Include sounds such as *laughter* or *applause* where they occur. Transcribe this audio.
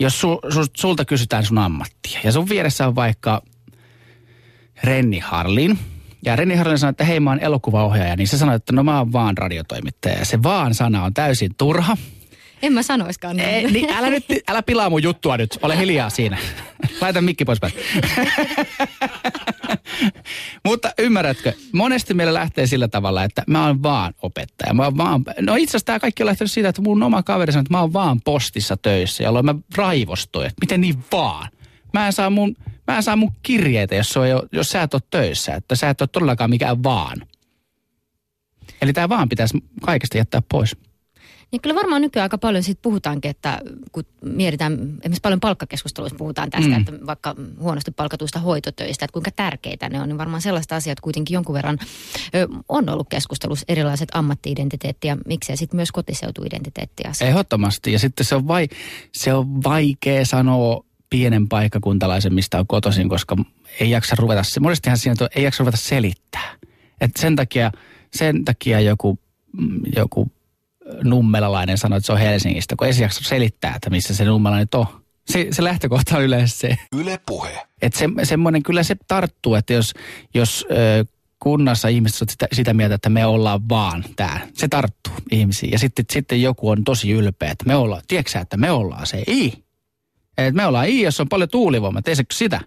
jos su, su, sulta kysytään sun ammattia ja sun vieressä on vaikka Renni Harlin, ja Renni Harlin sanoi, että hei mä oon elokuvaohjaaja, niin se sanoi, että no mä oon vaan radiotoimittaja. Ja se vaan sana on täysin turha. En mä sanoiskaan Ei, niin älä nyt, älä pilaa mun juttua nyt. Ole hiljaa siinä. *laughs* Laita mikki pois päin. *laughs* Mutta ymmärrätkö, monesti meillä lähtee sillä tavalla, että mä oon vaan opettaja. Mä oon vaan, no itse asiassa tämä kaikki on lähtenyt siitä, että mun oma kaveri sanoo, että mä oon vaan postissa töissä, jolloin mä raivostuin, että miten niin vaan. Mä en saa mun, mä en saa mun kirjeitä, jos, on jo, jos sä et ole töissä, että sä et ole todellakaan mikään vaan. Eli tämä vaan pitäisi kaikesta jättää pois. Niin kyllä varmaan nykyään aika paljon siitä puhutaankin, että kun mietitään, esimerkiksi paljon palkkakeskusteluissa puhutaan tästä, mm. että vaikka huonosti palkatuista hoitotöistä, että kuinka tärkeitä ne on, niin varmaan sellaista asiat kuitenkin jonkun verran ö, on ollut keskustelussa erilaiset ammattiidentiteetti ja miksei sitten myös kotiseutuidentiteetti Ehdottomasti ja sitten se on, vai, se on vaikea sanoa pienen paikkakuntalaisen, mistä on kotoisin, koska ei jaksa ruveta, monestihan siinä ei jaksa ruveta selittää. Et sen takia, sen takia joku, joku nummelalainen sanoi, että se on Helsingistä, kun jaksa selittää, että missä se nummela nyt on. Se, se lähtökohta on yleensä se. Yle puhe. Että se, semmoinen kyllä se tarttuu, että jos, jos ö, kunnassa ihmiset ovat sitä, sitä mieltä, että me ollaan vaan tää. Se tarttuu ihmisiin. Ja sitten, sitten joku on tosi ylpeä, että me ollaan, tiedätkö että me ollaan se i. Että me ollaan i, jos on paljon tuulivoimaa, ei se sitä.